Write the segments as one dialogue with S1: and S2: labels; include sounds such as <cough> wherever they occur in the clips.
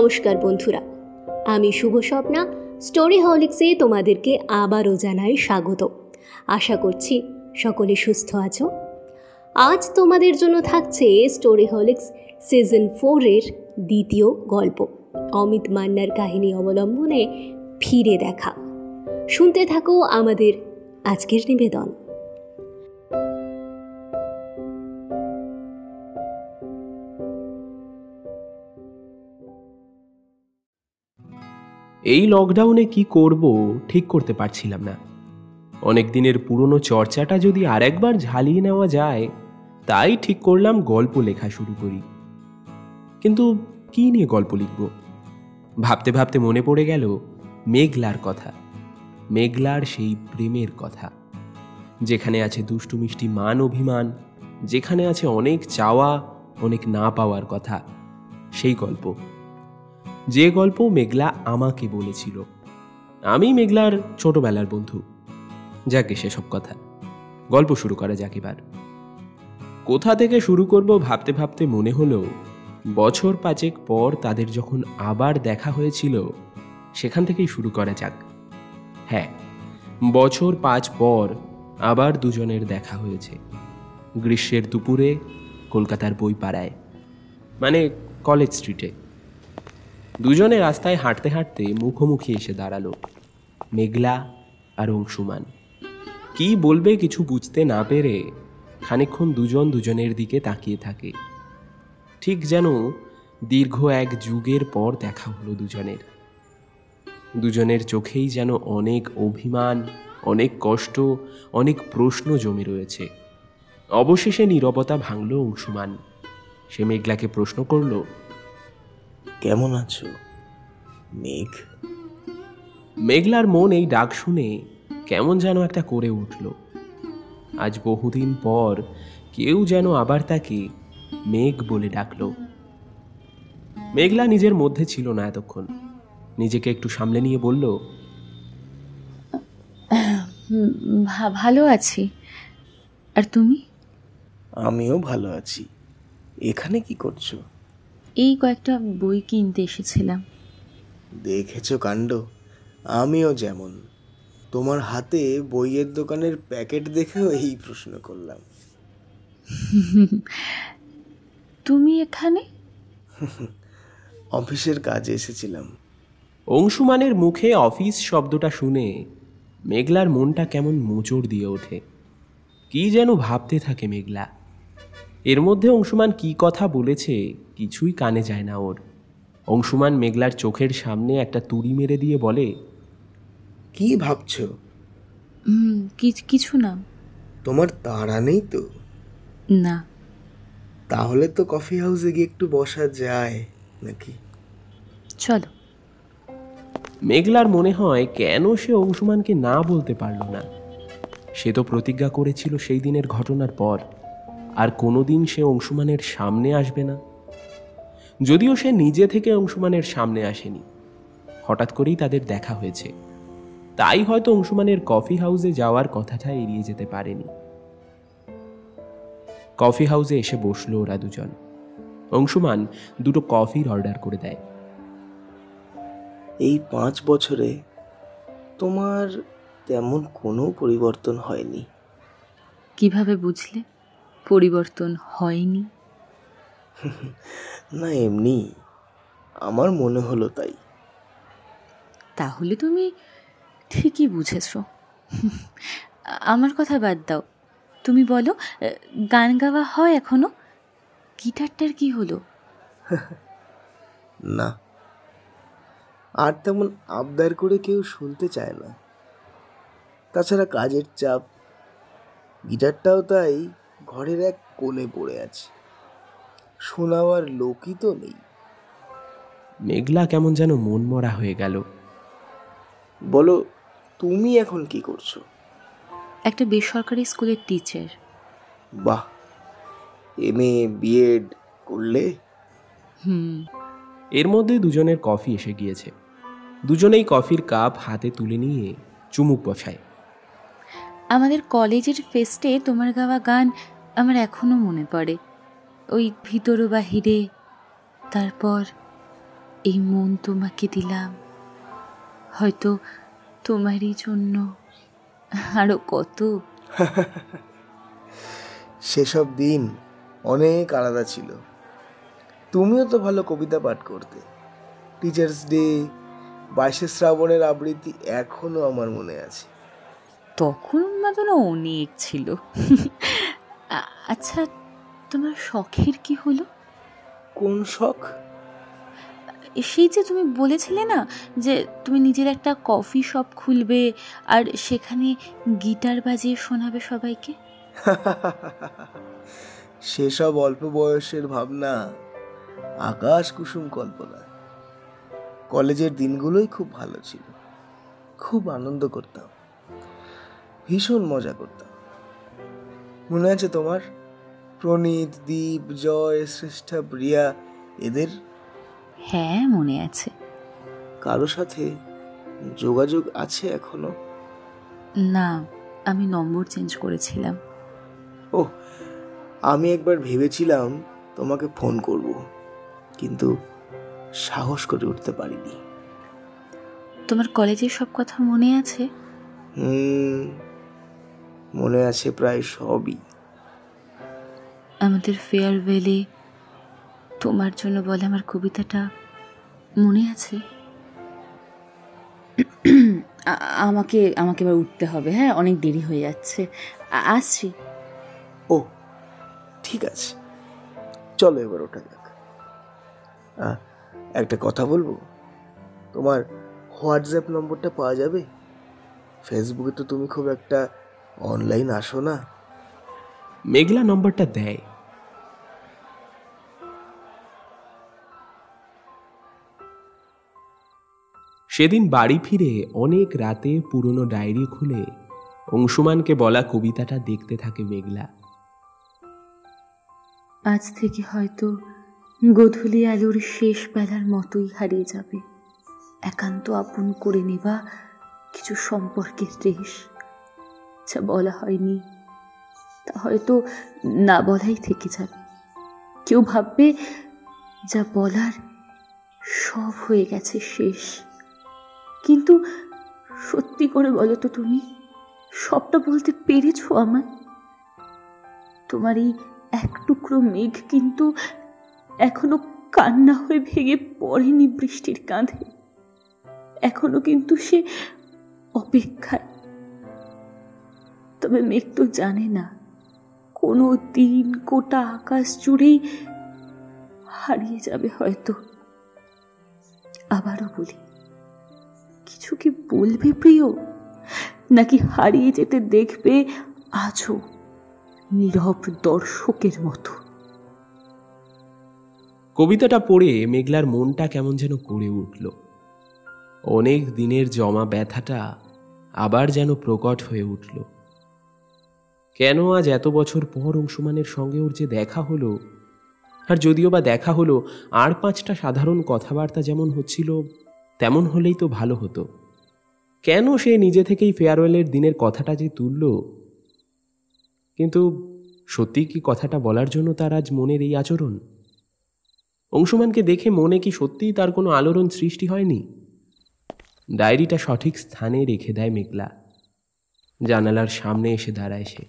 S1: নমস্কার বন্ধুরা। আমি শুভ স্বপ্না, স্টোরি হলিক্সে তোমাদেরকে আবারও জানাই স্বাগত। আশা করছি সকলে সুস্থ আছো। আজ তোমাদের জন্য থাকছে স্টোরি হলিক্স সিজন ফোরের দ্বিতীয় গল্প, অমিত মান্নার কাহিনী অবলম্বনে ফিরে দেখা। শুনতে থাকো আমাদের আজকের নিবেদন।
S2: এই লকডাউনে কি করব ঠিক করতে পারছিলাম না। অনেক দিনের পুরনো চর্চাটা যদি আরেকবার ঝালিয়ে নেওয়া যায়, তাই ঠিক করলাম গল্প লেখা শুরু করি। কিন্তু কি নিয়ে গল্প লিখব? ভাবতে ভাবতে মনে পড়ে গেল মেঘলার কথা। মেঘলার সেই প্রেমের কথা। যেখানে আছে দুষ্টু মিষ্টি মান অভিমান, যেখানে আছে অনেক চাওয়া, অনেক না পাওয়ার কথা। সেই গল্প। যে গল্প মেঘলা আমাকে বলেছিল। আমি মেঘলার ছোটবেলার বন্ধু। যাকে সেসব কথা। গল্প শুরু করা যাক এবার। কোথা থেকে শুরু করব ভাবতে ভাবতে মনে হলো, বছর পাঁচেক পর তাদের যখন আবার দেখা হয়েছিল, সেখান থেকেই শুরু করা যাক। হ্যাঁ বছর পাঁচ পর আবার দুজনের দেখা হয়েছে। গ্রীষ্মের দুপুরে কলকাতার বই পাড়ায় মানে কলেজ স্ট্রিটে। দুজনে রাস্তায় হাঁটতে হাঁটতে মুখোমুখি এসে দাঁড়াল, মেঘলা আর অংশুমান। কি বলবে কিছু বুঝতে না পেরে খানিক্ষণ দুজন দুজনের দিকে তাকিয়ে থাকে। ঠিক যেন দীর্ঘ এক যুগের পর দেখা হলো দুজনের। দুজনের চোখেই যেন অনেক অভিমান, অনেক কষ্ট, অনেক প্রশ্ন জমে রয়েছে। অবশেষে নীরবতা ভাঙল অংশুমান। সে মেঘলাকে প্রশ্ন করল
S3: কেমন আছো? মেঘ?
S2: মেঘলার মন এই ডাক শুনে কেমন যেন একটা করে উঠল। আজ বহুদিন পর কেউ যেন আবার তাকে মেঘ বলে ডাকলো। মেঘলা নিজের মধ্যে ছিল না এতক্ষণ। নিজেকে একটু সামলে নিয়ে বলল
S4: ভা- ভালো আছি। আর তুমি?
S3: আমিও ভালো আছি। এখানে কি করছ?
S4: এই কয়েকটা বই কিনতে এসেছিলাম।
S3: দেখেছ কাণ্ড? আমিও যেমন। তোমার হাতে বইয়ের দোকানের প্যাকেট দেখেও এই প্রশ্ন করলাম। <laughs>
S4: তুমি এখানে? <laughs>
S3: অফিসের কাজে এসেছিলাম।
S2: অংশুমানের মুখে অফিস শব্দটা শুনে মেঘলার মনটা কেমন মোচড় দিয়ে ওঠে। কি যেন ভাবতে থাকে মেঘলা। এর মধ্যে অংশুমান কি কথা বলেছে কিছুই কানে যায় না ওর। অংশুমান মেঘলার চোখের সামনে একটা তুড়ি মেরে দিয়ে বলে
S3: কি ভাবছ?
S4: হুম, কি- কিছু না।
S3: তোমার তাড়া নেই তো?
S4: না।
S3: তাহলে তো কফি হাউসে গিয়ে একটু বসা যায় নাকি?
S4: চলো।
S2: মেঘলার মনে হয় কেন সে অংশুমানকে না বলতে পারল না। সে তো প্রতিজ্ঞা করেছিল সেই দিনের ঘটনার পর আর কোনোদিন সে অংশুমানের সামনে আসবে না। যদিও সে নিজে থেকে অংশুমানের সামনে আসেনি। হঠাৎ করেই তাদের দেখা হয়েছে। তাই হয়তো অংশুমানের কফি হাউসে যাওয়ার কথাটা এড়িয়ে যেতে পারেনি। কফি হাউসে এসে বসল ওরা দুজন। অংশুমান দুটো কফির অর্ডার করে দেয়।
S3: এই পাঁচ বছরে তোমার তেমন কোনো পরিবর্তন হয়নি।
S4: কীভাবে বুঝলে? পরিবর্তন হয়নি। <laughs>
S3: না এমনি। আমার মনে হলো তাই।
S4: তাহলে তুমি ঠিকই বুঝেছ। আমার কথা বাদ দাও। তুমি বলো গান গাওয়া হয় এখনও? গিটারটার কি হলো? <laughs>
S3: না। আর তেমন আবদার করে কেউ শুনতে চায় না। তাছাড়া কাজের চাপ। গিটারটাও তাই ঘরের এক কোণে পড়ে আছে। শোনাবার লোকই তো নেই।
S2: মেঘলা কেমন যেন মন মরা হয়ে গেল।
S3: বলো তুমি এখন কি করছ?
S4: একটা বেসরকারি স্কুলের টিচার
S3: বাহ এম এ বিএড করলে?
S4: হুম।
S2: এর মধ্যে দুজনের কফি এসে গিয়েছে। দুজনেই কফির কাপ হাতে তুলে নিয়ে চুমুক বসায়।
S4: আমাদের কলেজের ফেস্টে তোমার গাওয়া গান আমার এখনও মনে পড়ে। ওই ভিতর বাহিরে। তারপর এই মন তোমাকে দিলাম। হয়তো তোমারই জন্য আরও কত।
S3: সেসব দিন অনেক আলাদা ছিল। তুমিও তো ভালো কবিতা পাঠ করতে। টিচার্স ডে বাইশে শ্রাবণের আবৃত্তি এখনও আমার মনে আছে।
S4: তখন উন্মাদনা অনেক ছিল। আচ্ছা তোমার শখের কি হলো?
S3: কোন শখ?
S4: সেই যে তুমি বলেছিলে না যে তুমি নিজের একটা কফি শপ খুলবে আর সেখানে গিটার বাজিয়ে শোনাবে সবাইকে? <laughs>
S3: সেসব অল্প বয়সের ভাবনা আকাশ কুসুম কল্পনা কলেজের দিনগুলোই খুব ভালো ছিল। খুব আনন্দ করতাম। ভীষণ মজা করতাম। মনে আছে তোমার? প্রণীত দীপ জয় শ্রেষ্ঠা প্রিয়া এদের
S4: হ্যাঁ মনে আছে।
S3: কারও সাথে যোগাযোগ আছে এখনও?
S4: না আমি নম্বর চেঞ্জ করেছিলাম।
S3: ও আমি একবার ভেবেছিলাম তোমাকে ফোন করব কিন্তু সাহস করে উঠতে পারিনি।
S4: তোমার কলেজের সব কথা মনে আছে?
S3: হুম মনে আছে প্রায় সবই।
S4: আমাদের ফেয়ারওয়েলে তোমার জন্য বলে আমার কবিতাটা মনে আছে? আমাকে আমাকে এবার উঠতে হবে হ্যাঁ? অনেক দেরি হয়ে যাচ্ছে। আসছি।
S3: ও ঠিক আছে। চলো এবার ওঠা যাক একটা কথা বলব? তোমার হোয়াটসঅ্যাপ নম্বরটা পাওয়া যাবে? ফেসবুকে তো তুমি খুব একটা অনলাইন আসো না।
S2: মেঘলা নম্বরটা দেয়। সেদিন বাড়ি ফিরে অনেক রাতে পুরনো ডায়েরি খুলে অংশুমানকে বলা কবিতাটা দেখতে থাকে মেঘলা।
S4: আজ থেকে হয়তো গধূলি আলোর শেষ বেলার মতোই হারিয়ে যাবে। একান্ত আপন করে নেবা কিছু সম্পর্কের রেশ। যা বলা হয়নি, তা হয়তো না বলাই থেকে যাবে। কেউ ভাববে যা বলার সব হয়ে গেছে শেষ। কিন্তু সত্যি করে বলো তো তুমি, সবটা বলতে পেরেছ আমায়? তোমার এই এক টুকরো মেঘ কিন্তু এখনও কান্না হয়ে ভেঙে পড়েনি বৃষ্টির কাঁধে। এখনও কিন্তু সে অপেক্ষায়। তবে মেঘ তো জানে না, কোনো দিন গোটা আকাশ জুড়েই হারিয়ে যাবে হয়তো। আবারও বলি কিছু কি বলবে প্রিয়? নাকি হারিয়ে যেতে দেখবে আজও নীরব দর্শকের মতো?
S2: কবিতাটা পড়ে মেঘলার মনটা কেমন যেন করে উঠল। অনেক দিনের জমা ব্যথাটা আবার যেন প্রকট হয়ে উঠল। কেন আজ এত বছর পর অংশুমানের সঙ্গে ওর যে দেখা হলো? আর যদিও বা দেখা হলো, আর পাঁচটা সাধারণ কথাবার্তা যেমন হচ্ছিল তেমন হলেই তো ভালো হতো। কেন সে নিজে থেকেই ফেয়ারওয়েলের দিনের কথাটা যে তুলল? কিন্তু সত্যি কি কথাটা বলার জন্য তার আজ মনের এই আচরণ? অংশুমানকে দেখে মনে কি সত্যিই তার কোনো আলোড়ন সৃষ্টি হয়নি? ডায়েরিটা সঠিক স্থানে রেখে দেয় মেঘলা। জানালার সামনে এসে দাঁড়ায় সে।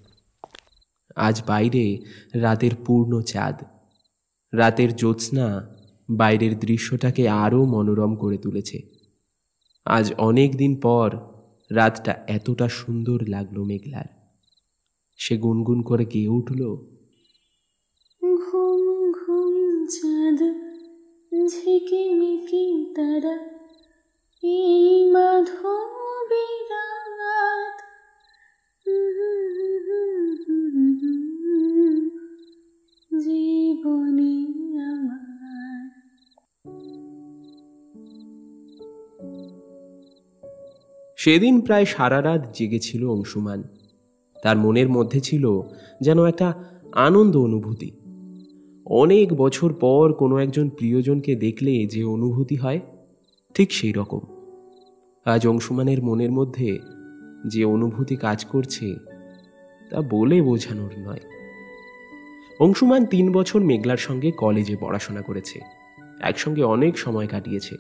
S2: আজ বাইরে রাতের পূর্ণ চাঁদ। রাতের জ্যোৎস্না বাইরের দৃশ্যটাকে আরও মনোরম করে তুলেছে। আজ অনেক দিন পর রাতটা এতটা সুন্দর লাগল মেঘলার। সে গুনগুন করে গেয়ে উঠল।
S4: ঘুম ঘুম ঝিকিমিকি তারা, এই জীবনে আমার
S2: সেদিন প্রায় সারা রাত জেগেছিল অংশুমান। তার মনের মধ্যে ছিল যেন একটা আনন্দ অনুভূতি। অনেক বছর পর কোনো একজন প্রিয়জনকে দেখলে যে অনুভূতি হয়, ঠিক সেই রকম। আজ অংশুমানের মনের মধ্যে যে অনুভূতি কাজ করছে, তা বলে বোঝানোর নয়। অংশুমান তিন বছর মেঘলার সঙ্গে কলেজে পড়াশোনা করেছে। একসঙ্গে অনেক সময় কাটিয়েছে।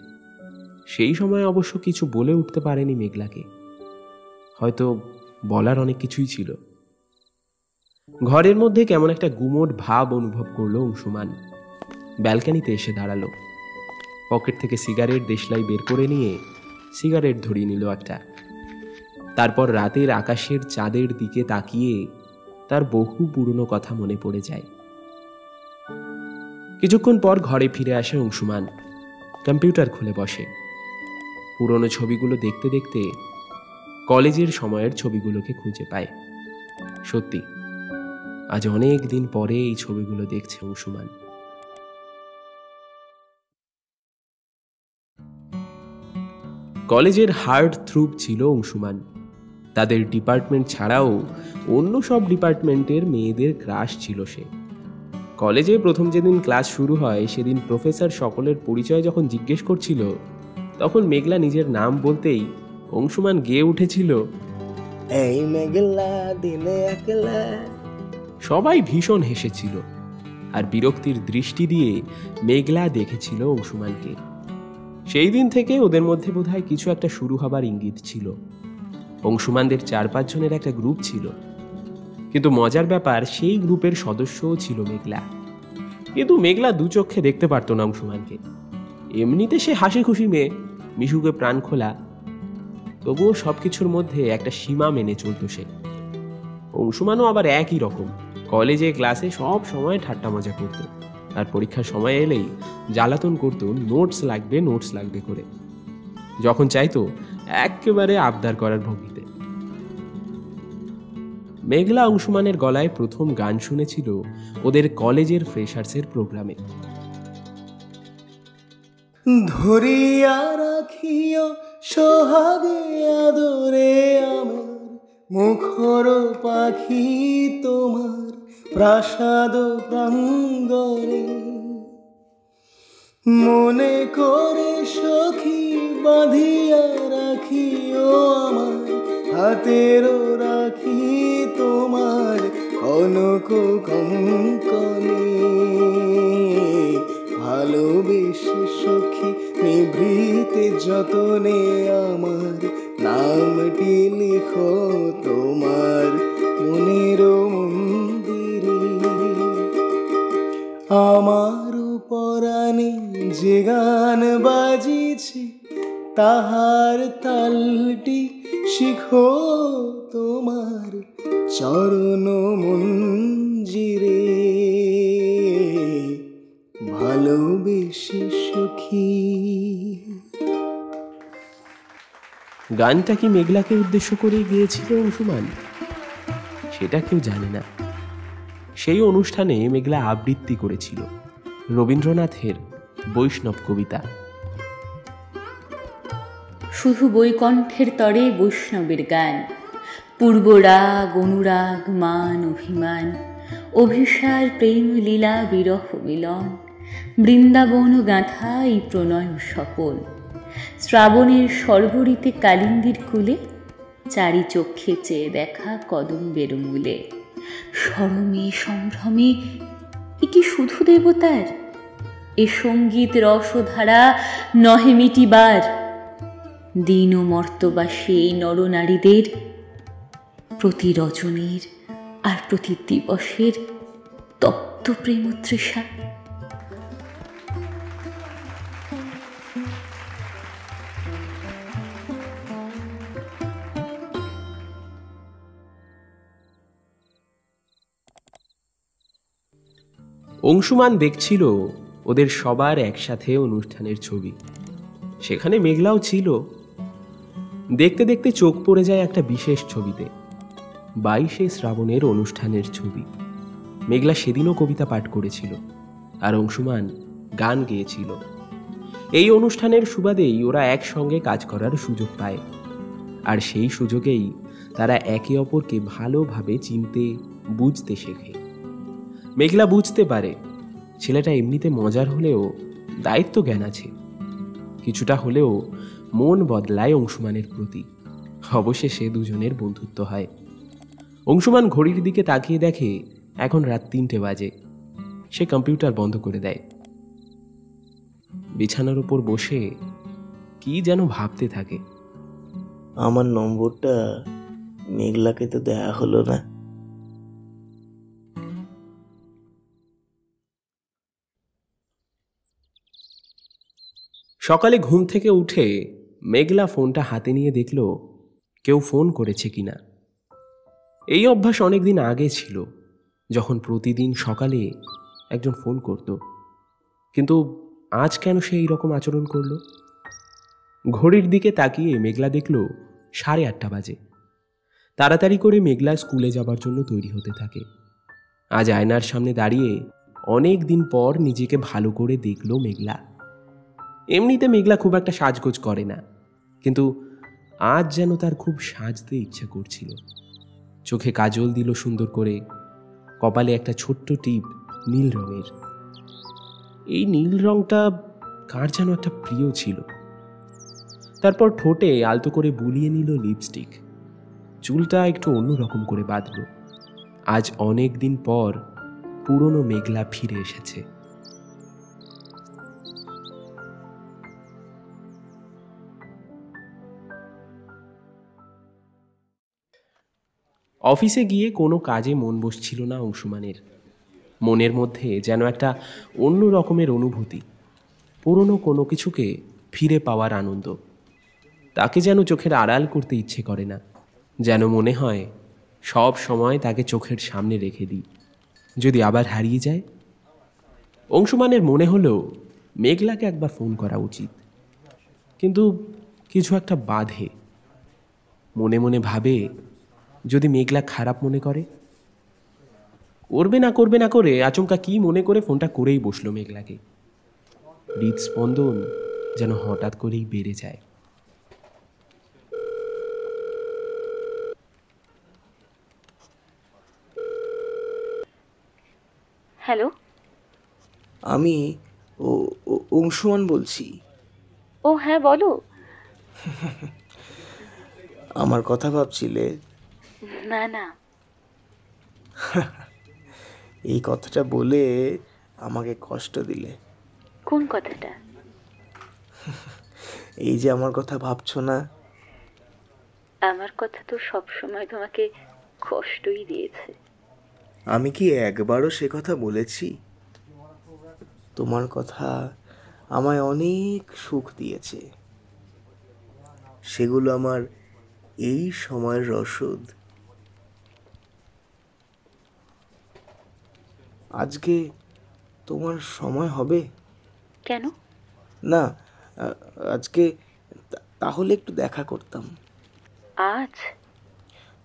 S2: সেই সময় অবশ্য কিছু বলে উঠতে পারেনি মেঘলাকে। হয়তো বলার অনেক কিছুই ছিল। ঘরের মধ্যে কেমন একটা গুমোট ভাব অনুভব করল অংশুমান। ব্যালকানিতে এসে দাঁড়াল। পকেট থেকে সিগারেট দেশলাই বের করে নিয়ে সিগারেট ধরিয়ে নিল একটা। তারপর রাতের আকাশের চাঁদের দিকে তাকিয়ে তার বহু পুরনো কথা মনে পড়ে যায়। কিছুক্ষণ পর ঘরে ফিরে আসে অংশুমান। কম্পিউটার খুলে বসে। পুরনো ছবিগুলো দেখতে দেখতে কলেজের সময়ের ছবিগুলোকে খুঁজে পায়। সত্যি, আজ অনেক দিন পরে এই ছবিগুলো দেখছে অংশুমান। কলেজের হার্ড থ্রুপ ছিল অংশুমান। তাদের ডিপার্টমেন্ট ছাড়াও অন্য সব ডিপার্টমেন্টের মেয়েদের ক্রাশ ছিল সে। কলেজে প্রথম যেদিন ক্লাস শুরু হয় সেদিন প্রফেসর সকলের পরিচয় যখন জিজ্ঞেস করছিল তখন মেঘলা নিজের নাম বলতেই অংশুমান গেয়ে উঠেছিল।
S3: এই মেঘলা দিনে একলা।
S2: সবাই ভীষণ হেসেছিল আর বিরক্তির দৃষ্টি দিয়ে মেঘলা দেখেছিল অংশুমানকে। সেই দিন থেকে ওদের মধ্যে বোধহয় কিছু একটা শুরু হবার ইঙ্গিত ছিল। অংশুমানদের চার পাঁচজনের একটা গ্রুপ ছিল। কিন্তু মজার ব্যাপার, সেই গ্রুপের সদস্যও ছিল মেঘলা। কিন্তু মেঘলা দু চক্ষে দেখতে পারতো না অংশুমানকে। এমনিতে সে হাসি খুশি মেয়ে, মিশুকে প্রাণ খোলা। তবুও সব কিছুর মধ্যে একটা সীমা মেনে চলতো সে। অংশুমানও আবার একই রকম। কলেজে, ক্লাসে সব সময় ঠাট্টা মজা করত। আর পরীক্ষার সময় এলেই জ্বালাতন করতো, নোটস লাগবে নোটস লাগবে করে। যখন চাইতো, একেবারে আবদার করার ভঙ্গিতে। মেঘলা অংশুমানের গলায় প্রথম গান শুনেছিল ওদের কলেজের ফ্রেশার্সের প্রোগ্রামে।
S3: ধরিয়া রাখিও সোহাগে আদরে আমার, মুখর পাখি তোমার প্রাসাদ প্রাঙ্গরে মনে করে সখী বাঁধিয়া রাখিও আমার, হাতেরও রাখি তোমার কনক কঙ্কনে। ভালোবেসে সখী নিভৃতে যতনে আমার নামটি লিখো তোমার মনের মন্দিরে। আমার পরাণে যে গান বাজিছে তাহার তালটি শিখো তোমার চরণ মঞ্জিরে। ভালোবেসে সুখী।
S2: গানটা কি মেঘলাকে উদ্দেশ্য করে গিয়েছিল অংশুমান সেটা কেউ জানে না। সেই অনুষ্ঠানে মেঘলা আবৃত্তি করেছিল। রবীন্দ্রনাথের বৈষ্ণব কবিতা।
S4: শুধু বৈকণ্ঠের তরে বৈষ্ণবের গান। পূর্বরাগ অনুরাগ, মান, অভিমান, অভিসার, প্রেম, লীলা, বিরহ, মিলন, বৃন্দাবন গাঁথা এই প্রণয় সফল শ্রাবণের সর্বরীতে কালিন্দির কুলে চারি চক্ষে চেয়ে দেখা কদম বেরমূলে সরমে সম্ভ্রমে, এ কি শুধু দেবতার? এ সংগীত রসধারা নহে মিটিবার। দিন ও মর্তবাসী এই নরনারীদের প্রতি রজনীর আর প্রতি দিবসের তপ্ত প্রেমতৃষা।
S2: অংশুমান দেখছিল ওদের সবার একসাথে অনুষ্ঠানের ছবি। সেখানে মেঘলাও ছিল। দেখতে দেখতে চোখ পড়ে যায় একটা বিশেষ ছবিতে। বাইশে শ্রাবণের অনুষ্ঠানের ছবি। মেঘলা সেদিনও কবিতা পাঠ করেছিল আর অংশুমান গান গেয়েছিল। এই অনুষ্ঠানের সুবাদেই ওরা একসঙ্গে কাজ করার সুযোগ পায়। আর সেই সুযোগেই তারা একে অপরকে ভালোভাবে চিনতে, বুঝতে শেখে। মেঘলা বুঝতে পারে, ছেলেটা এমনিতে মজার হলেও দায়িত্ব জ্ঞান আছে। কিছুটা হলেও মন বদলায় অংশুমানের প্রতি অবশেষে দুজনের বন্ধুত্ব হয়। অংশুমান ঘড়ির দিকে তাকিয়ে দেখে এখন রাত তিনটে বাজে। সে কম্পিউটার বন্ধ করে দেয়। বিছানার উপর বসে কি যেন ভাবতে থাকে।
S3: আমার নম্বরটা মেঘলাকে তো দেয়া হলো না।
S2: সকালে ঘুম থেকে উঠে মেঘলা ফোনটা হাতে নিয়ে দেখল কেউ ফোন করেছে কিনা। এই অভ্যাস অনেকদিন আগে ছিল, যখন প্রতিদিন সকালে একজন ফোন করত। কিন্তু আজ কেন সে এই রকম আচরণ করল? ঘড়ির দিকে তাকিয়ে মেঘলা দেখল সাড়ে আটটা বাজে। তাড়াতাড়ি করে মেঘলা স্কুলে যাবার জন্য তৈরি হতে থাকে। আজ আয়নার সামনে দাঁড়িয়ে অনেক দিন পর নিজেকে ভালো করে দেখল মেঘলা। এমনিতে মেঘলা খুব একটা সাজগোজ করে না। কিন্তু আজ যেন তার খুব সাজতে ইচ্ছা করছিল। চোখে কাজল দিল সুন্দর করে, কপালে একটা ছোট্ট টিপ নীল রঙের। এই নীল রংটা কার যেন একটা প্রিয় ছিল। তারপর ঠোঁটে আলতো করে বুলিয়ে নিল লিপস্টিক। চুলটা একটু অন্যরকম করে বাঁধল। আজ অনেক দিন পর পুরনো মেঘলা ফিরে এসেছে। অফিসে গিয়ে কোনো কাজে মন বসছিল না অংশুমানের। মনের মধ্যে যেন একটা অন্য রকমের অনুভূতি, পুরনো কোনো কিছুকে ফিরে পাওয়ার আনন্দ। তাকে যেন চোখের আড়াল করতে ইচ্ছে করে না, যেন মনে হয় সব সময় তাকে চোখের সামনে রেখে দিই, যদি আবার হারিয়ে যায়। অংশুমানের মনে হলো মেঘলাকে একবার ফোন করা উচিত, কিন্তু কিছু একটা বাধে। মনে মনে ভাবে যদি মেঘলা খারাপ মনে করে? করবে না করবে না করে আচমকা কি মনে করে ফোনটা করেই বসল মেঘলাকে। হৃদস্পন্দন যেন হঠাৎ করেই বেড়ে যায়।
S4: হ্যালো?
S3: আমি অংশুমান বলছি।
S4: ও হ্যাঁ বলো। <laughs>
S3: আমার কথা ভাবছিলে
S4: না না। <laughs>
S3: এই কথাটা বলে আমাকে কষ্ট দিলে।
S4: কোন কথাটা? <laughs>
S3: এই যে আমার কথা ভাবছ না?
S4: আমার কথা তো সব সময় তোমাকে কষ্টই দিয়েছে।
S3: আমি কি একবারও সে কথা বলেছি? তোমার কথা আমায় অনেক সুখ দিয়েছে। সেগুলো আমার এই সময়ের রসদ। আজকে তোমার সময় হবে?
S4: কেন?
S3: না আজকে তাহলে একটু দেখা করতাম।
S4: আজ?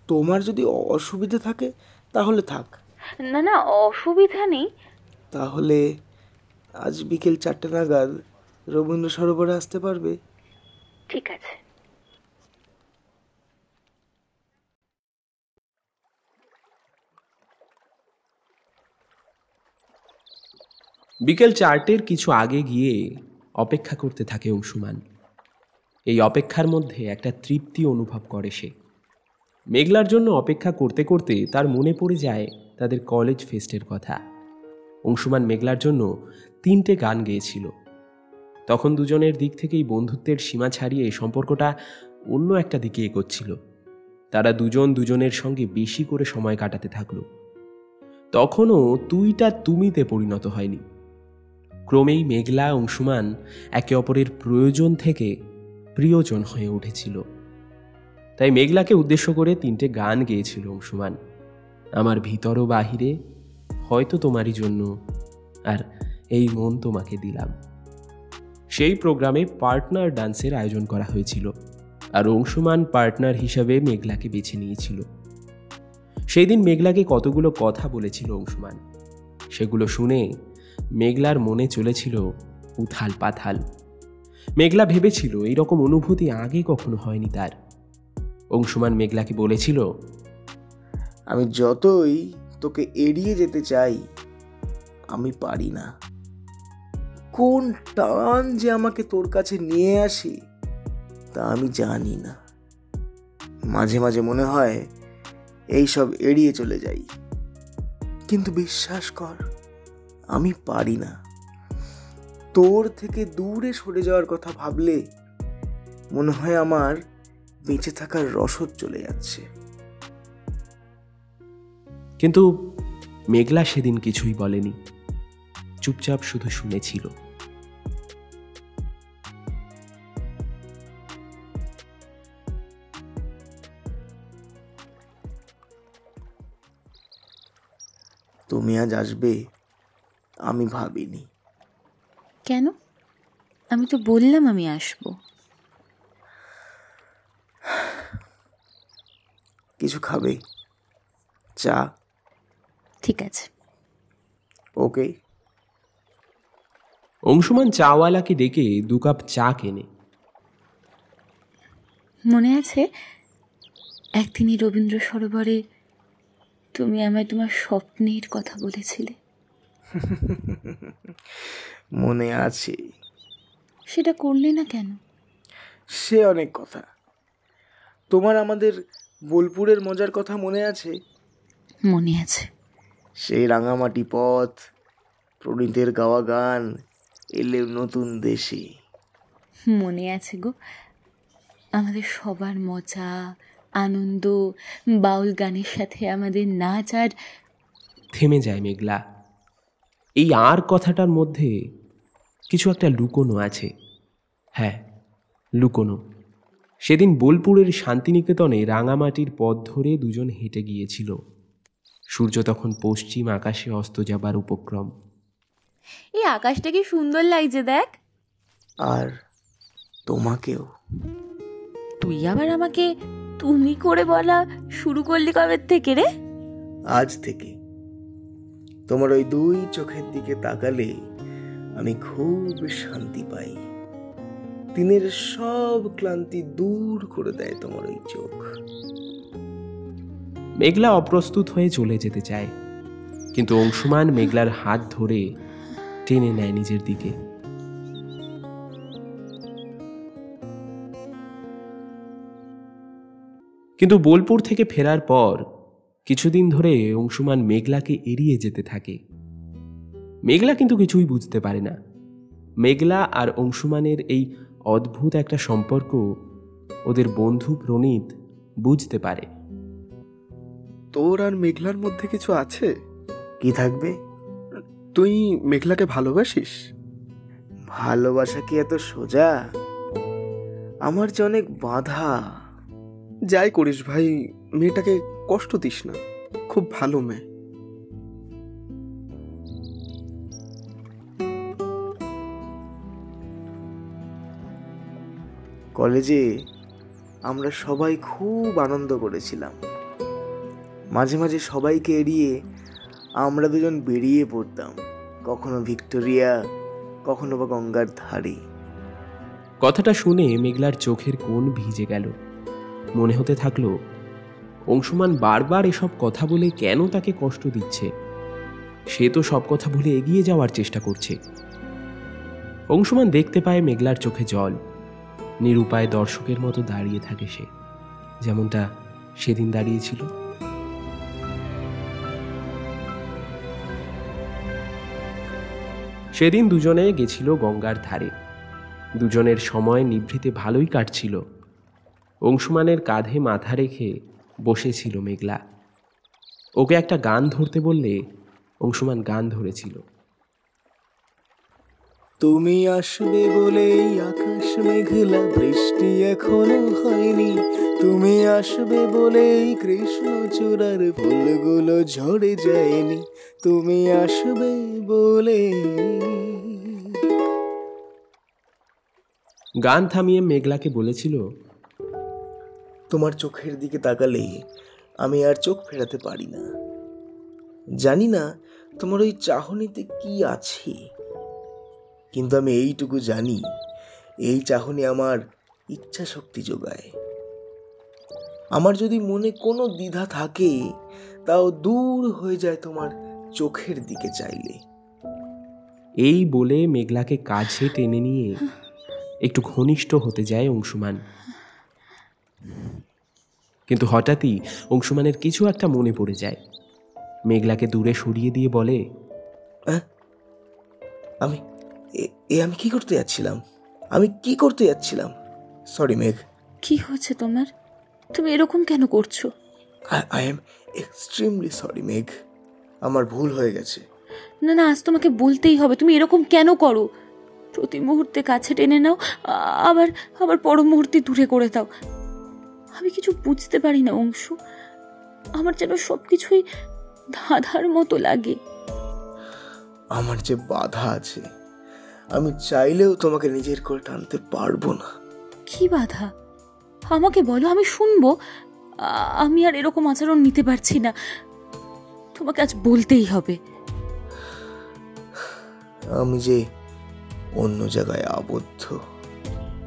S3: তোমার যদি অসুবিধে থাকে তাহলে থাক।
S4: না না অসুবিধা নেই।
S3: তাহলে আজ বিকেল চারটে নাগাদ রবীন্দ্র সরোবরে আসতে পারবে?
S4: ঠিক আছে।
S2: বিকেল চারটের কিছু আগে গিয়ে অপেক্ষা করতে থাকে অংশুমান। এই অপেক্ষার মধ্যে একটা তৃপ্তি অনুভব করে সে। মেঘলার জন্য অপেক্ষা করতে করতে তার মনে পড়ে যায় তাদের কলেজ ফেস্টের কথা। অংশুমান মেঘলার জন্য তিনটে গান গেয়েছিল। তখন দুজনের দিক থেকেই বন্ধুত্বের সীমা ছাড়িয়ে সম্পর্কটা অন্য একটা দিকে এগোচ্ছিল। তারা দুজন দুজনের সঙ্গে বেশি করে সময় কাটাতে থাকল। তখনও তুইটা তুমিতে পরিণত হয়নি। ক্রমেই মেঘলা অংশুমান একে অপরের প্রয়োজন থেকে প্রিয়জন হয়ে উঠেছিল। তাই মেঘলাকে উদ্দেশ্য করে তিনটে গান গেয়েছিল অংশুমান। আমার ভিতর বাহিরে হয়তো তোমারই জন্য, আর এই মন তোমাকে দিলাম। সেই প্রোগ্রামে পার্টনার ডান্সের আয়োজন করা হয়েছিল, আর অংশুমান পার্টনার হিসাবে মেঘলাকে বেছে নিয়েছিল। সেই দিন মেঘলাকে কতগুলো কথা বলেছিল অংশুমান। সেগুলো শুনে মেঘলার মনে চলেছিল উথাল পাথাল। মেঘলা ভেবেছিল এইরকম অনুভূতি আগে কখনো হয়নি তার। অংশুমান মেঘলাকে বলেছিল,
S3: আমি যতই তোকে এড়িয়ে যেতে চাই, আমি পারি না। কোন টান যে আমাকে তোর কাছে নিয়ে আসি, তা আমি জানি না। মাঝে মাঝে মনে হয় এই সব এড়িয়ে চলে যাই। কিন্তু বিশ্বাস কর আমি পারি না। তোর থেকে দূরে সরে যাওয়ার কথা ভাবলে মনে হয় আমার বেঁচে থাকার রসদ চলে যাচ্ছে।
S2: কিন্তু মেঘলা সেদিন কিছুই বলেনি চুপচাপ শুধু শুনেছিল।
S3: তুমি আজ আসবে আমি ভাবিনি।
S4: কেন? আমি তো বললাম আমি আসব।
S3: কিছু খাবে? চা?
S4: ঠিক আছে।
S3: ওকে।
S2: অংশুমান চাওয়ালাকে ডেকে দু কাপ চা কেনে।
S4: মনে আছে একদিনই রবীন্দ্র সরোবরে তুমি আমায় তোমার স্বপ্নের কথা বলেছিলে।
S3: মনে আছে।
S4: সেটা করলে না কেন?
S3: সে অনেক কথা। তোমার আমাদের বোলপুরের মজার কথা মনে আছে?
S4: মনে আছে।
S3: সেই রাঙামাটি পথ প্রণীতের গাওয়া গান এলে নতুন দেশে।
S4: মনে আছে গো। আমাদের সবার মজা আনন্দ বাউল গানের সাথে আমাদের নাচ আর
S2: থেমে যায় মেঘলা। এই আর কথাটার মধ্যে কিছু একটা লুকোনো আছে। হ্যাঁ লুকোনো। সেদিন বোলপুরের শান্তিনিকেতনে রাঙামাটির পথ ধরে দুজন হেঁটে গিয়েছিল। সূর্য তখন পশ্চিম আকাশে অস্ত যাবার উপক্রম।
S4: এই আকাশটা কি সুন্দর লাগছে দেখ।
S3: আর তোমাকেও।
S4: তুই আবার আমাকে তুমি করে বলা শুরু করলি কবে থেকে রে?
S3: আজ থেকে। তোমার ওই দুই চোখের দিকে তাকালে আমি খুব শান্তি পাই। দিনের সব ক্লান্তি দূর করে দেয় তোমার ওই চোখ।
S2: মেঘলা অপ্রস্তুত হয়ে চলে যেতে চায়, কিন্তু অংশুমান মেঘলার হাত ধরে টেনে নেয় নিজের দিকে। কিন্তু বোলপুর থেকে ফেরার পর কিছুদিন ধরে অংশুমান মেঘলাকে এড়িয়ে যেতে থাকে। মেঘলা কিন্তু কিছুই বুঝতে পারে না। মেঘলা আর অংশুমানের এই অদ্ভুত একটা সম্পর্ক ওদের বন্ধু প্রণীত বুঝতে পারে।
S5: তোর আর মেঘলার মধ্যে কিছু আছে?
S3: কি থাকবে?
S5: তুই মেঘলাকে ভালোবাসিস?
S3: ভালোবাসা কি এত সোজা? আমার যে অনেক বাধা।
S5: যাই করিস ভাই মেয়েটাকে কষ্ট দিস না। খুব ভালো মেয়ে।
S3: কলেজে আমরা সবাই খুব আনন্দ করেছিলাম। মাঝে মাঝে সবাইকে এড়িয়ে আমরা দুজন বেরিয়ে পড়তাম। কখনো ভিক্টোরিয়া কখনো বা গঙ্গার ধারে।
S2: কথাটা শুনে মেঘলার চোখের কোণ ভিজে গেল। মনে হতে থাকল অংশুমান বারবার এসব কথা বলে কেন তাকে কষ্ট দিচ্ছে? সে তো সব কথা ভুলে এগিয়ে যাওয়ার চেষ্টা করছে। অংশুমান দেখতে পায় মেঘলার চোখে জল। নিরুপায় দর্শকের মতো দাঁড়িয়ে থাকে সে। যেমনটা সেদিন দাঁড়িয়েছিল। সেদিন দুজনে গেছিল গঙ্গার ধারে। দুজনের সময় নিভৃতে ভালোই কাটছিল। অংশুমানের কাঁধে মাথা রেখে বসেছিল মেঘলা। ওকে একটা গান ধরতে বললে অংশুমান গান ধরেছিল।
S3: তুমি আসবে বলেই আকাশ মেঘলা বৃষ্টি এখনও হয়নি। তুমি আসবে বলেই কৃষ্ণ চূড়ার ফুলগুলো ঝরে যায়নি। তুমি আসবে বলে
S2: গান থামিয়ে মেঘলাকে বলেছিল
S3: তোমার চোখের দিকে তাকালে আমি আর চোখ ফেরাতে পারি না। জানি না তোমার ওই চাহনিতে কি আছে, কিন্তু আমি এইটুকু জানি, এই চাহনি আমার ইচ্ছা শক্তি যোগায়। আমার যদি মনে কোনো দ্বিধা থাকে, তাও দূর হয়ে যায় তোমার চোখের দিকে চাইলে।
S2: এই বলে মেঘলাকে কাছে টেনে নিয়ে একটু ঘনিষ্ঠ হতে যায় অংশুমান। কিন্তু হঠাৎই অংশুমানের কিছু একটা মনে পড়ে যায়। মেঘলাকে দূরে সরিয়ে দিয়ে বলে
S3: হ্যাঁ আমি এ- এ আমি কি করতে যাচ্ছিলাম? আমি কি করতে যাচ্ছিলাম? সরি মেঘ।
S4: কি হয়েছে তোমার? তুমি এরকম কেন করছ?
S3: আই এম এক্সট্রিমলি সরি মেঘ। আমার ভুল হয়ে গেছে।
S4: না না আজ তোমাকে বলতেই হবে। তুমি এরকম কেন করো? প্রতি মুহূর্তে কাছে টেনে নাও আবার আবার পর মুহূর্তে দূরে করে দাও। আমি কিছু বুঝতে পারি না অংশু। আমার যেন সব কিছুই ধাঁধার মতো লাগে।
S3: আমার যে বাধা আছে আমি চাইলেও তোমাকে নিজের করে টানতে পারব না।
S4: কি বাধা? আমাকে বলো আমি শুনব। আমি আর এরকম আচরণ নিতে পারছি না। তোমাকে আজ বলতেই হবে।
S3: আমি যে অন্য জায়গায় আবদ্ধ।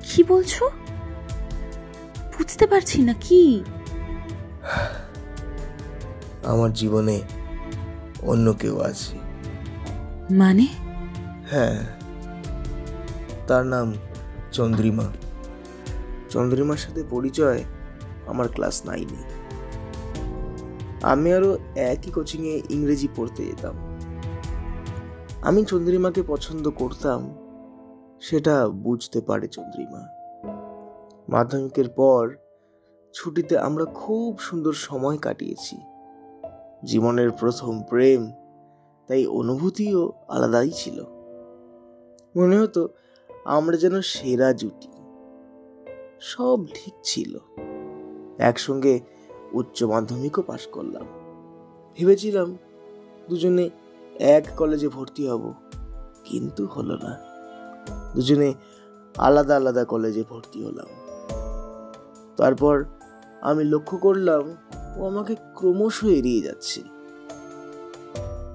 S4: কি বলছো? বুঝতে পারছি না কি?
S3: আমার জীবনে অন্য কেউ আছে।
S4: মানে?
S3: হ্যাঁ। তার নাম চন্দ্রিমা। চন্দ্রিমার সাথে পরিচয় আমার ক্লাস নাইনে। আমি আরও একই কোচিংয়ে ইংরেজি পড়তে যেতাম। আমি চন্দ্রিমাকে পছন্দ করতাম সেটা বুঝতে পারে চন্দ্রিমা। মাধ্যমিকের পর ছুটিতে আমরা খুব সুন্দর সময় কাটিয়েছি। জীবনের প্রথম প্রেম তাই অনুভূতিও আলাদাই ছিল। মনে হতো আমরা যেন সেরা জুটি। সব ঠিক ছিল। একসঙ্গে উচ্চ মাধ্যমিকও পাশ করলাম। ভেবেছিলাম দুজনে এক কলেজে ভর্তি হব, কিন্তু হলো না। দুজনে আলাদা আলাদা কলেজে ভর্তি হলাম। তারপর আমি লক্ষ্য করলাম ও আমাকে ক্রমশ এড়িয়ে যাচ্ছে।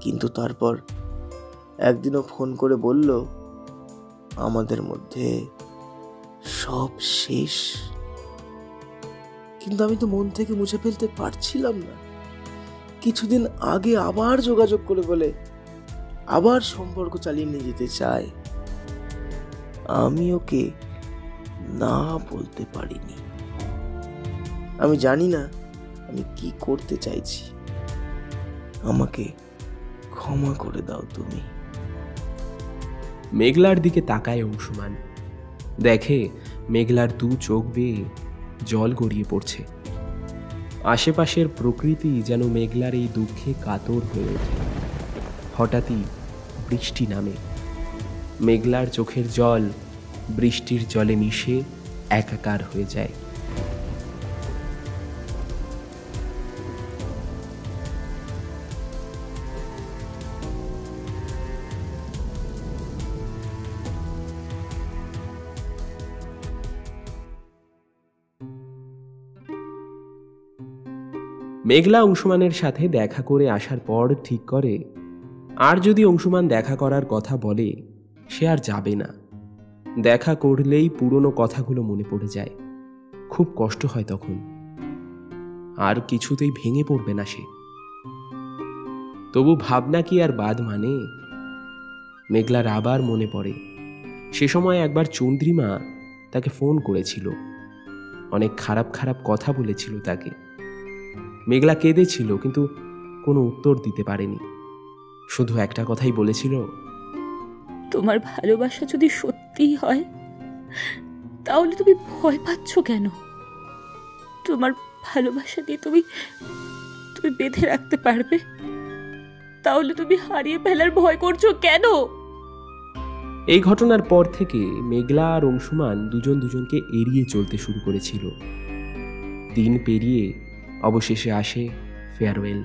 S3: কিন্তু তারপর একদিনও ফোন করে বলল, আমাদের মধ্যে সব শেষ। কিন্তু আমি তো মন থেকে মুছে ফেলতে পারছিলাম না। কিছুদিন আগে আবার যোগাযোগ করে বলে, আবার সম্পর্ক চালিয়ে নিয়ে যেতে চায়। আমি ওকে না বলতে পারিনি। আমি জানি না আমি কি করতে চাইছি। আমাকে ক্ষমা করে দাও তুমি।
S2: মেঘলার দিকে তাকায় অংশুমান। দেখে মেঘলার দু চোখ বেয়ে জল গড়িয়ে পড়ছে। আশেপাশের প্রকৃতি যেন মেঘলার এই দুঃখে কাতর হয়ে ওঠে। হঠাৎই বৃষ্টি নামে। মেঘলার চোখের জল বৃষ্টির জলে মিশে একাকার হয়ে যায়। মেঘলা অংশুমানের সাথে দেখা করে আসার পর ঠিক করে, আর যদি অংশুমান দেখা করার কথা বলে, সে আর যাবে না। দেখা করলেই পুরনো কথাগুলো মনে পড়ে যায়। খুব কষ্ট হয় তখন। আর কিছুতেই ভেঙে পড়বে না সে। তবু ভাবনা কি আর বাদ মানে? মেঘলার আবার মনে পড়ে। সে সময় একবার চন্দ্রিমা তাকে ফোন করেছিল। অনেক খারাপ খারাপ কথা বলেছিল তাকে। মেঘলা কেঁদেছিল কিন্তু কোনো উত্তর দিতে পারেনি। শুধু একটা কথাই বলেছিল
S4: তোমার ভালোবাসা যদি সত্যিই হয় তাহলে তুমি ভয় পাচ্ছ কেন? তোমার ভালোবাসা দিয়ে তুমি তুমি বেঁধে রাখতে পারবে? তাহলে তুমি হারিয়ে ফেলার ভয় করছ কেন?
S2: এই ঘটনার পর থেকে মেঘলা আর অংশুমান দুজন দুজনকে এড়িয়ে চলতে শুরু করেছিল। দিন পেরিয়ে অবশেষে আসে ফেয়ারওয়েল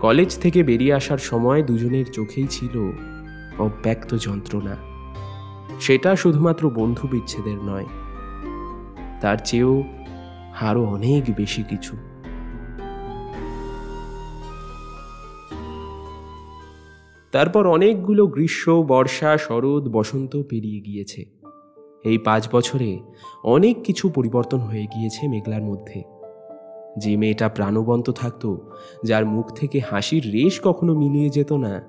S2: কলেজ থেকে বেরিয়ে আসার সময় দুজনের চোখেই ছিল অব্যক্ত যন্ত্রণা। সেটা শুধুমাত্র বন্ধু বিচ্ছেদের নয়, তার চেয়েও আরও অনেক বেশি কিছু। তারপর অনেকগুলো গ্রীষ্ম, বর্ষা, শরৎ, বসন্ত পেরিয়ে গিয়েছে। এই পাঁচ বছরে অনেক কিছু পরিবর্তন হয়ে গিয়েছে মেঘলার মধ্যে। যে মেয়েটা প্রাণবন্ত থাকত, যার মুখ থেকে হাসির রেশ কখনো মিলিয়ে যেত না,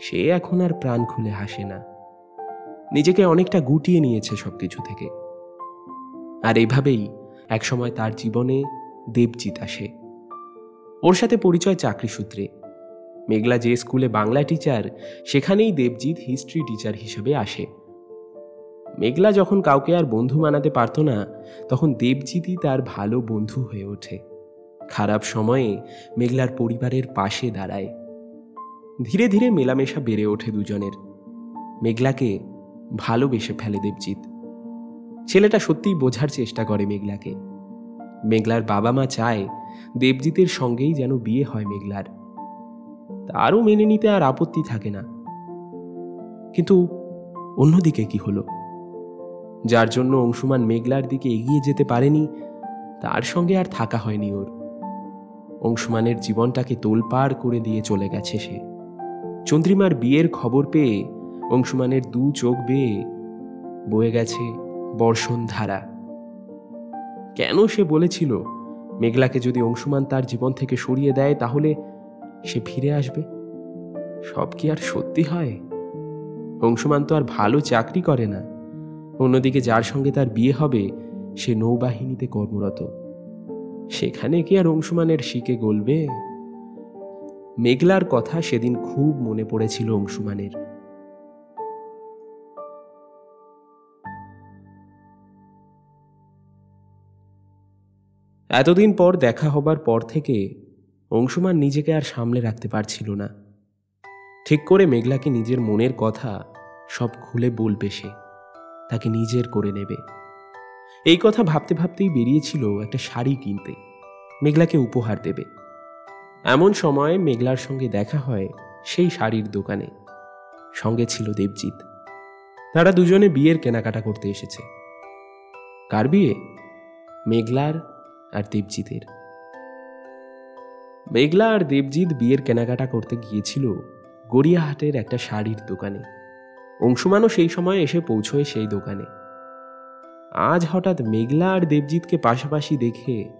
S2: সে এখন আর প্রাণ খুলে হাসে না। নিজেকে অনেকটা গুটিয়ে নিয়েছে সব কিছু থেকে। আর এভাবেই একসময় তার জীবনে দেবজিৎ আসে। ওর সাথে পরিচয় চাকরি সূত্রে। মেঘলা যে স্কুলে বাংলা টিচার সেখানেই দেবজিৎ হিস্ট্রি টিচার হিসেবে আসে। মেঘলা যখন কাউকে আর বন্ধু মানাতে পারত না, তখন দেবজিৎই তার ভালো বন্ধু হয়ে ওঠে। খারাপ সময়ে মেঘলার পরিবারের পাশে দাঁড়ায়। ধীরে ধীরে মেলামেশা বেড়ে ওঠে দুজনের। মেঘলাকে ভালোবেসে ফেলে দেবজিৎ। ছেলেটা সত্যিই বোঝার চেষ্টা করে মেঘলাকে। মেঘলার বাবা মা চায় দেবজিতের সঙ্গেই যেন বিয়ে হয় মেঘলার। তারও মেনে নিতে আর আপত্তি থাকে না। কিন্তু অন্যদিকে কি হলো? যার জন্য অংশুমান মেঘলার দিকে এগিয়ে যেতে পারেনি, তার সঙ্গে আর থাকা হয়নি ওর। অংশুমানের জীবনটাকে তোলপাড় করে দিয়ে চলে গেছে সে। চন্দ্রিমার বিয়ের খবর পেয়ে অংশুমানের দু চোখ বেয়ে বয়ে গেছে বর্ষণ ধারা। কেন সে বলেছিল, মেঘলাকে যদি অংশুমান তার জীবন থেকে সরিয়ে দেয় তাহলে সে ফিরে আসবে? সব কি আর সত্যি হয়? অংশুমান তো আর ভালো চাকরি করে না। অন্যদিকে যার সঙ্গে তার বিয়ে হবে, সে নৌবাহিনীতে কর্মরত। সেখানে কি আর অংশুমানের শিকে গলবে? মেঘলার কথা সেদিন খুব মনে পড়েছিল অংশুমানের। এতদিন পর দেখা হবার পর থেকে অংশুমান নিজেকে আর সামলে রাখতে পারছিল না। ঠিক করে মেঘলাকে নিজের মনের কথা সব খুলে বলবে সে। তাকে নিজের করে নেবে। এই কথা ভাবতে ভাবতেই বেরিয়েছিল একটা শাড়ি কিনতে। মেঘলাকে উপহার দেবে। এমন সময় মেঘলার সঙ্গে দেখা হয় সেই শাড়ির দোকানে। সঙ্গে ছিল দেবজিৎ। তারা দুজনে বিয়ের কেনাকাটা করতে এসেছে। কার বিয়ে? মেঘলার আর দেবজিতের। মেঘলা আর দেবজিৎ বিয়ের কেনাকাটা করতে গিয়েছিল গড়িয়াহাটের একটা শাড়ির দোকানে। অংশুমানও সেই সময় এসে পৌঁছয় সেই দোকানে। আজ হঠাৎ মেঘলা আর দেবজিৎকে পাশাপাশি দেখে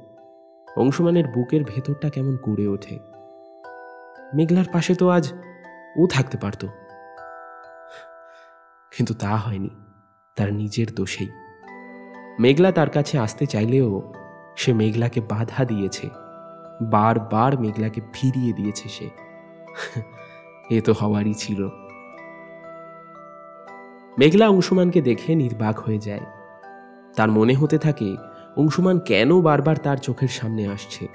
S2: অংশুমানের বুকের ভেতরটা কেমন করে ওঠে। মেঘলার পাশে তো আজ ও থাকতে পারত। কিন্তু তা হয়নি, তার নিজের দোষেই। মেঘলা তার কাছে আসতে চাইলেও সে মেঘলাকে বাধা দিয়েছে। বারবার মেঘলাকে ফিরিয়ে দিয়েছে সে। <laughs> এ তো হওয়ারই ছিল। মেঘলা অংশুমানকে দেখে নির্বাক হয়ে যায়। তার মনে হতে থাকে অংশুমান কেন বারবার তার চোখের সামনে আসছে?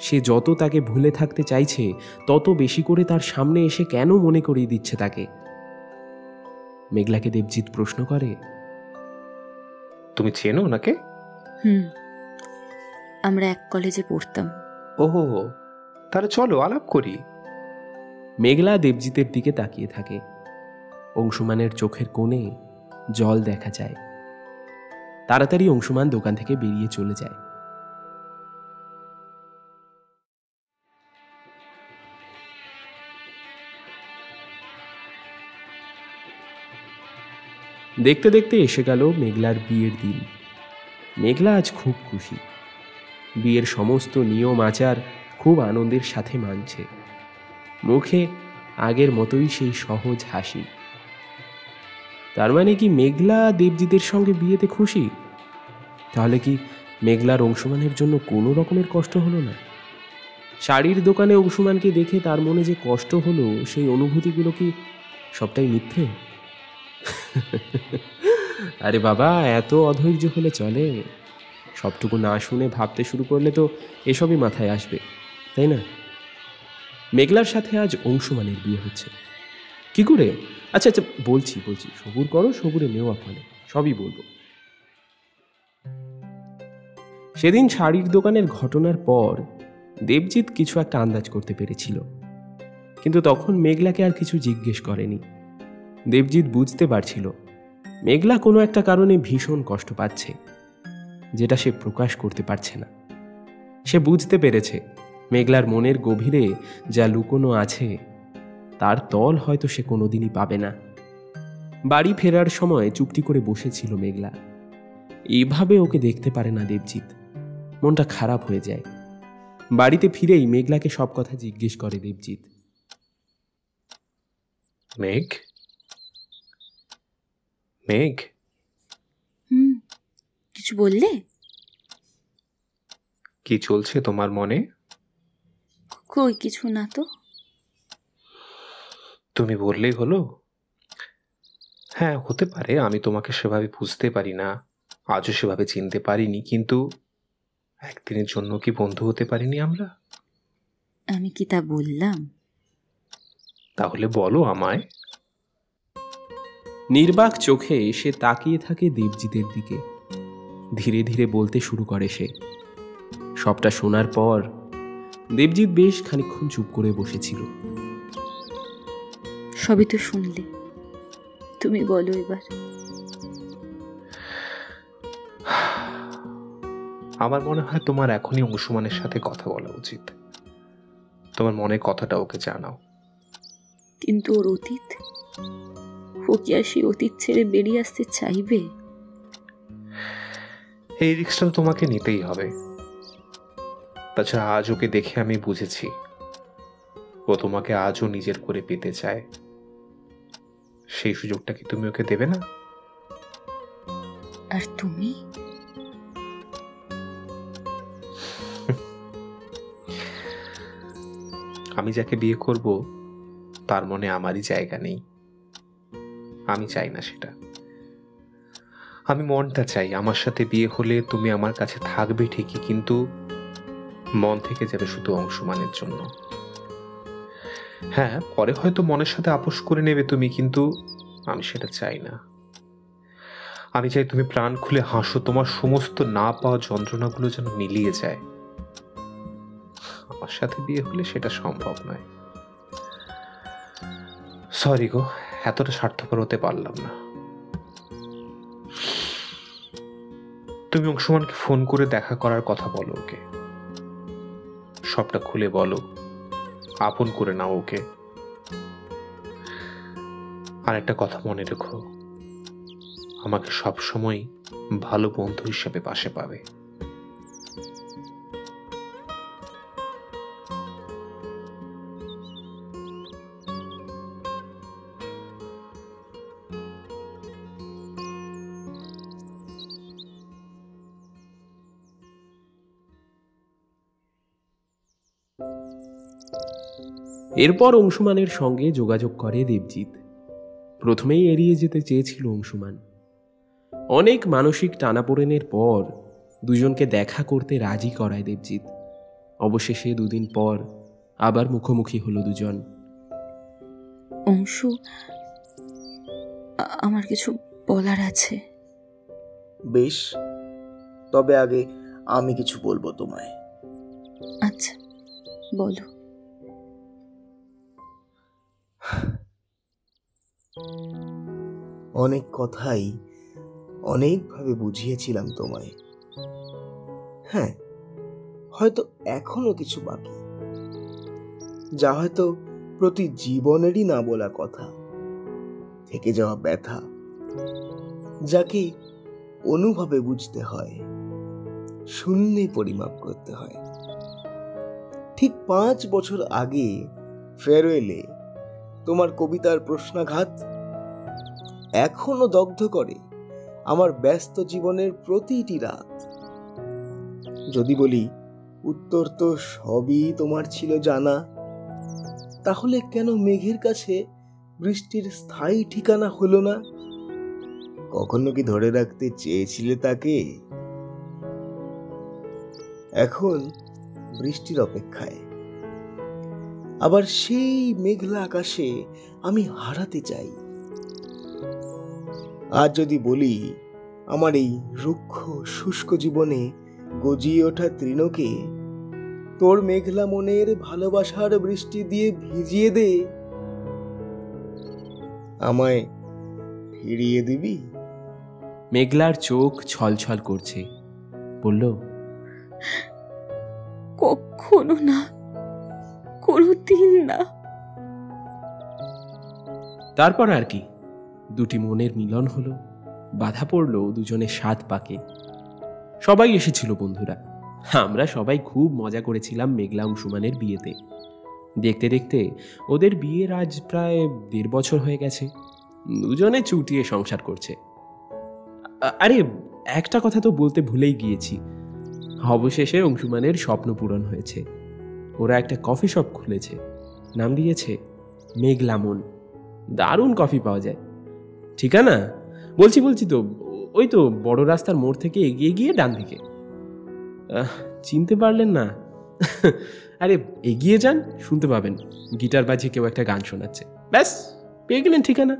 S2: সে যত তাকে ভুলে থাকতে চাইছে তত বেশি করে তার সামনে এসে কেন মনে করিয়ে দিচ্ছে তাকে? মেঘলাকে দেবজিৎ প্রশ্ন করে
S6: তুমি চেনো ওনাকে?
S4: হুম আমরা এক কলেজে পড়তাম।
S6: ওহো তাহলে চলো আলাপ করি।
S2: মেঘলা দেবজিতের দিকে তাকিয়ে থাকে। অংশুমানের চোখের কোণে জল দেখা যায়। তাড়াতাড়ি অংশুমান দোকান থেকে বেরিয়ে চলে যায়। দেখতে দেখতে এসে গেল মেঘলার বিয়ের দিন। মেঘলা আজ খুব খুশি। বিয়ের সমস্ত নিয়ম আচার খুব আনন্দের সাথে মানছে। মুখে আগের মতোই সেই সহজ হাসি। তার মানে কি মেঘলা দেবজিতের সঙ্গে বিয়েতে খুশি? তাহলে কি মেঘলার অংশমানের জন্য কোনো রকমের কষ্ট হলো না? শাড়ির দোকানে অংশুমানকে দেখে তার মনে যে কষ্ট হলো, সেই অনুভূতিগুলো কি সবটাই মিথ্যে? <laughs> আরে বাবা, এত অধৈর্য হলে চলে। সবটুকু না শুনে ভাবতে শুরু করলে তো এসবই মাথায় আসবে, তাই না? মেঘলার সাথে আজ অংশুমানের বিয়ে হচ্ছে। কি করে? আচ্ছা আচ্ছা বলছি বলছি। সবুর করো, সবুরে নেওয়া ফলে সবই বলব। সেদিন শাড়ির দোকানের ঘটনার পর দেবজিৎ কিছু একটা আন্দাজ করতে পেরেছিল। কিন্তু তখন মেঘলাকে আর কিছু জিজ্ঞেস করেনি। দেবজিৎ বুঝতে পারছিল, মেঘলা কোনো একটা কারণে ভীষণ কষ্ট পাচ্ছে, যেটা সে প্রকাশ করতে পারছে না। সে বুঝতে পেরেছে, মেঘলার মনের গভীরে যা লুকোনো আছে তার তল হয়তো সে কোনোদিনই পাবে না। বাড়ি ফেরার সময় চুপটি করে বসেছিল মেঘলা। এভাবে ওকে দেখতে পারে না দেবজিৎ। মনটা খারাপ হয়ে যায়। বাড়িতে ফিরেই মেঘলাকে সব কথা জিজ্ঞেস করে দেবজিৎ।
S6: মেঘ? মেঘ?
S4: হুম কিছু বললে?
S6: কি চলছে তোমার মনে?
S4: কই কিছু না তো।
S6: তুমি বললেই হলো। হ্যাঁ হতে পারে আমি তোমাকে সেভাবে বুঝতে পারি না। আজও সেভাবে চিনতে পারিনি কিন্তু একদিনের জন্য কি বন্ধু হতে পারিনি আমরা?
S4: আমি কি তা বললাম?
S2: তাহলে বলো আমায়। নির্বাক চোখে সে তাকিয়ে থাকে দেবজিতের দিকে। ধীরে ধীরে বলতে শুরু করে সে। সবটা শোনার পর দেবজিৎ বেশ খানিকক্ষণ চুপ করে বসেছিল।
S4: সবই তো শুনলে। তুমি বলো এবার।
S6: আমার মনে হয় তোমার এখনই অংশুমানের সাথে কথা বলা উচিত। তোমার মনে কথাটা ওকে জানাও।
S4: কিন্তু ওর অতীত? ও কি আর সেই অতীত ছেড়ে বেরিয়ে আসতে চাইবে?
S6: এই রিক্সটা তোমাকে নিতেই হবে। তাছাড়া আজ ওকে দেখে আমি বুঝেছি। ও তোমাকে আজও নিজের করে পেতে চায়। সেই সুযোগটা কি তুমি ওকে দেবে না?
S4: আর তুমি?
S6: আমি যাকে বিয়ে করব তার মনে আমারই জায়গা নেই। আমি চাই না সেটা। আমি মনটা চাই আমার সাথে বিয়ে হলে তুমি আমার কাছে থাকবে ঠিকই কিন্তু মন থেকে যাবে শুধু অংশমানের জন্য। হ্যাঁ পরে হয়তো মনের সাথে আপোষ করে নেবে তুমি, কিন্তু আমি সেটা চাই না। আমি চাই তুমি প্রাণ খুলে হাসো, তোমার সমস্ত না পাওয়া যন্ত্রণাগুলো যেন মিলিয়ে যায়। আমার সাথে বিয়ে হলে সেটা সম্ভব নয়। সরি গো, এতটা স্বার্থপর হতে পারলাম না। তুমি অংশমানকে ফোন করে দেখা করার কথা বলো ওকে। সবটা খুলে বলো। আপন করে নাও ওকে। আর একটা কথা মনে রেখো, আমাকে সবসময় ভালো বন্ধু হিসেবে পাশে পাবে।
S2: এরপর অংশুমানের সঙ্গে যোগাযোগ করে দেবজিৎ। প্রথমেই এড়িয়ে যেতে চেয়েছিল অংশুমান। অনেক মানসিক টানাপোড়েনের পর দুজনকে দেখা করতে রাজি করায় দেবজিৎ। অবশেষে দুদিন পর আবার মুখোমুখি হলো দুজন।
S4: অংশু আমার কিছু বলার আছে।
S3: বেশ তবে আগে আমি কিছু বলব তোমায়।
S4: আচ্ছা বলো।
S3: অনেক কথাই অনেকভাবে বুঝিয়েছিলাম তোমায়। হ্যাঁ হয়তো এখনও কিছু বাকি। যা হয়তো প্রতি জীবনেরই না বলা কথা। থেকে যাওয়া ব্যথা, যাকে অনুভবে বুঝতে হয়, শূন্যে পরিমাপ করতে হয়। ঠিক পাঁচ বছর আগে ফেরওয়েলে তোমার কবিতার প্রশ্নাঘাত? এখনও দগ্ধ করে আমার ব্যস্ত জীবনের প্রতিটি রাত। যদি বলি, উত্তর তো সবই তোমার ছিল জানা, তাহলে কেন মেঘের কাছে বৃষ্টির স্থায়ী ঠিকানা হলো না? কখনো কি ধরে রাখতে চেয়েছিলে তাকে? এখন বৃষ্টির অপেক্ষায়। আবার সেই মেঘলা আকাশে আমি হারাতে চাই। আজ যদি বলি আমার এই রুক্ষ শুষ্ক জীবনে গজিয়ে ওঠা তৃণকে তোর মেঘলা মনের ভালোবাসার বৃষ্টি দিয়ে ভিজিয়ে দে। আমায় ফিরিয়ে দিবি?
S2: মেঘলার চোখ ছলছল করছে। বলল
S4: কখনো না। কোনো দিন না।
S2: তারপর আর কি। দুটি মনের মিলন হলো, বাধা পড়ল দুজনে সাত পাকে। সবাই এসেছিল বন্ধুরা। আমরা সবাই খুব মজা করেছিলাম মেঘলা অংশুমানের বিয়েতে। দেখতে দেখতে ওদের বিয়ের আজ প্রায় দেড় বছর হয়ে গেছে। দুজনে চুটিয়ে সংসার করছে। আরে, একটা কথা তো বলতে ভুলেই গিয়েছি। অবশেষে অংশুমানের স্বপ্ন পূরণ হয়েছে। ওরা একটা কফি শপ খুলেছে। নাম দিয়েছে মেঘলামন দারুণ কফি পাওয়া যায়। ঠিকানা? বলছি বলছি তো, ওই তো বড় রাস্তার মোড় থেকে এগিয়ে গিয়ে ডান দিকে। চিনতে পারলেন না। আরে, এগিয়ে যান, শুনতে পাবেন। গিটার বাজিয়ে কেউ একটা গান শোনাচ্ছে। ব্যাস, পেয়ে গেলেন ঠিকানা।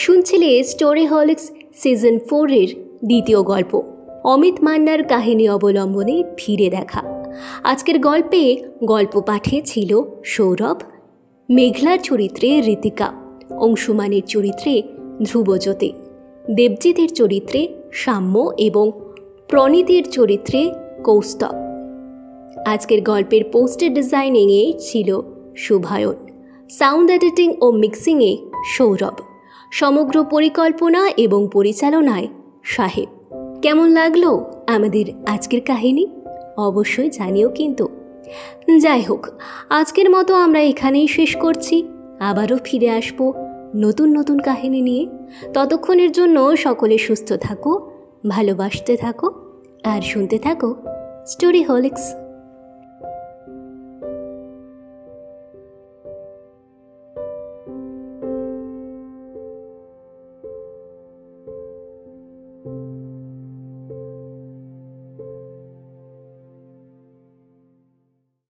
S1: শুনছিলে স্টোরি হলিক্স সিজন ফোরের দ্বিতীয় গল্প। অমিত মান্নার কাহিনী অবলম্বনে ফিরে দেখা। আজকের গল্পে গল্প পাঠে ছিল সৌরভ মেঘলার চরিত্রে ঋতিকা অংশুমানের চরিত্রে ধ্রুবজ্যোতি, দেবজিতের চরিত্রে সাম্য এবং প্রণীতের চরিত্রে কৌস্তব। আজকের গল্পের পোস্টার ডিজাইনিংয়ে ছিল শুভায়ন, সাউন্ড এডিটিং ও মিক্সিংয়ে সৌরভ। সমগ্র পরিকল্পনা এবং পরিচালনায়, সাহেব। কেমন লাগল আমাদের আজকের কাহিনী? অবশ্যই জানিও কিন্তু। যাই হোক, আজকের মতো আমরা এখানেই শেষ করছি। আবারও ফিরে আসব নতুন নতুন কাহিনী নিয়ে। ততক্ষণের জন্য সকলে সুস্থ থাকো, ভালোবাসতে থাকো, আর শুনতে থাকো স্টোরি হোলিক্স।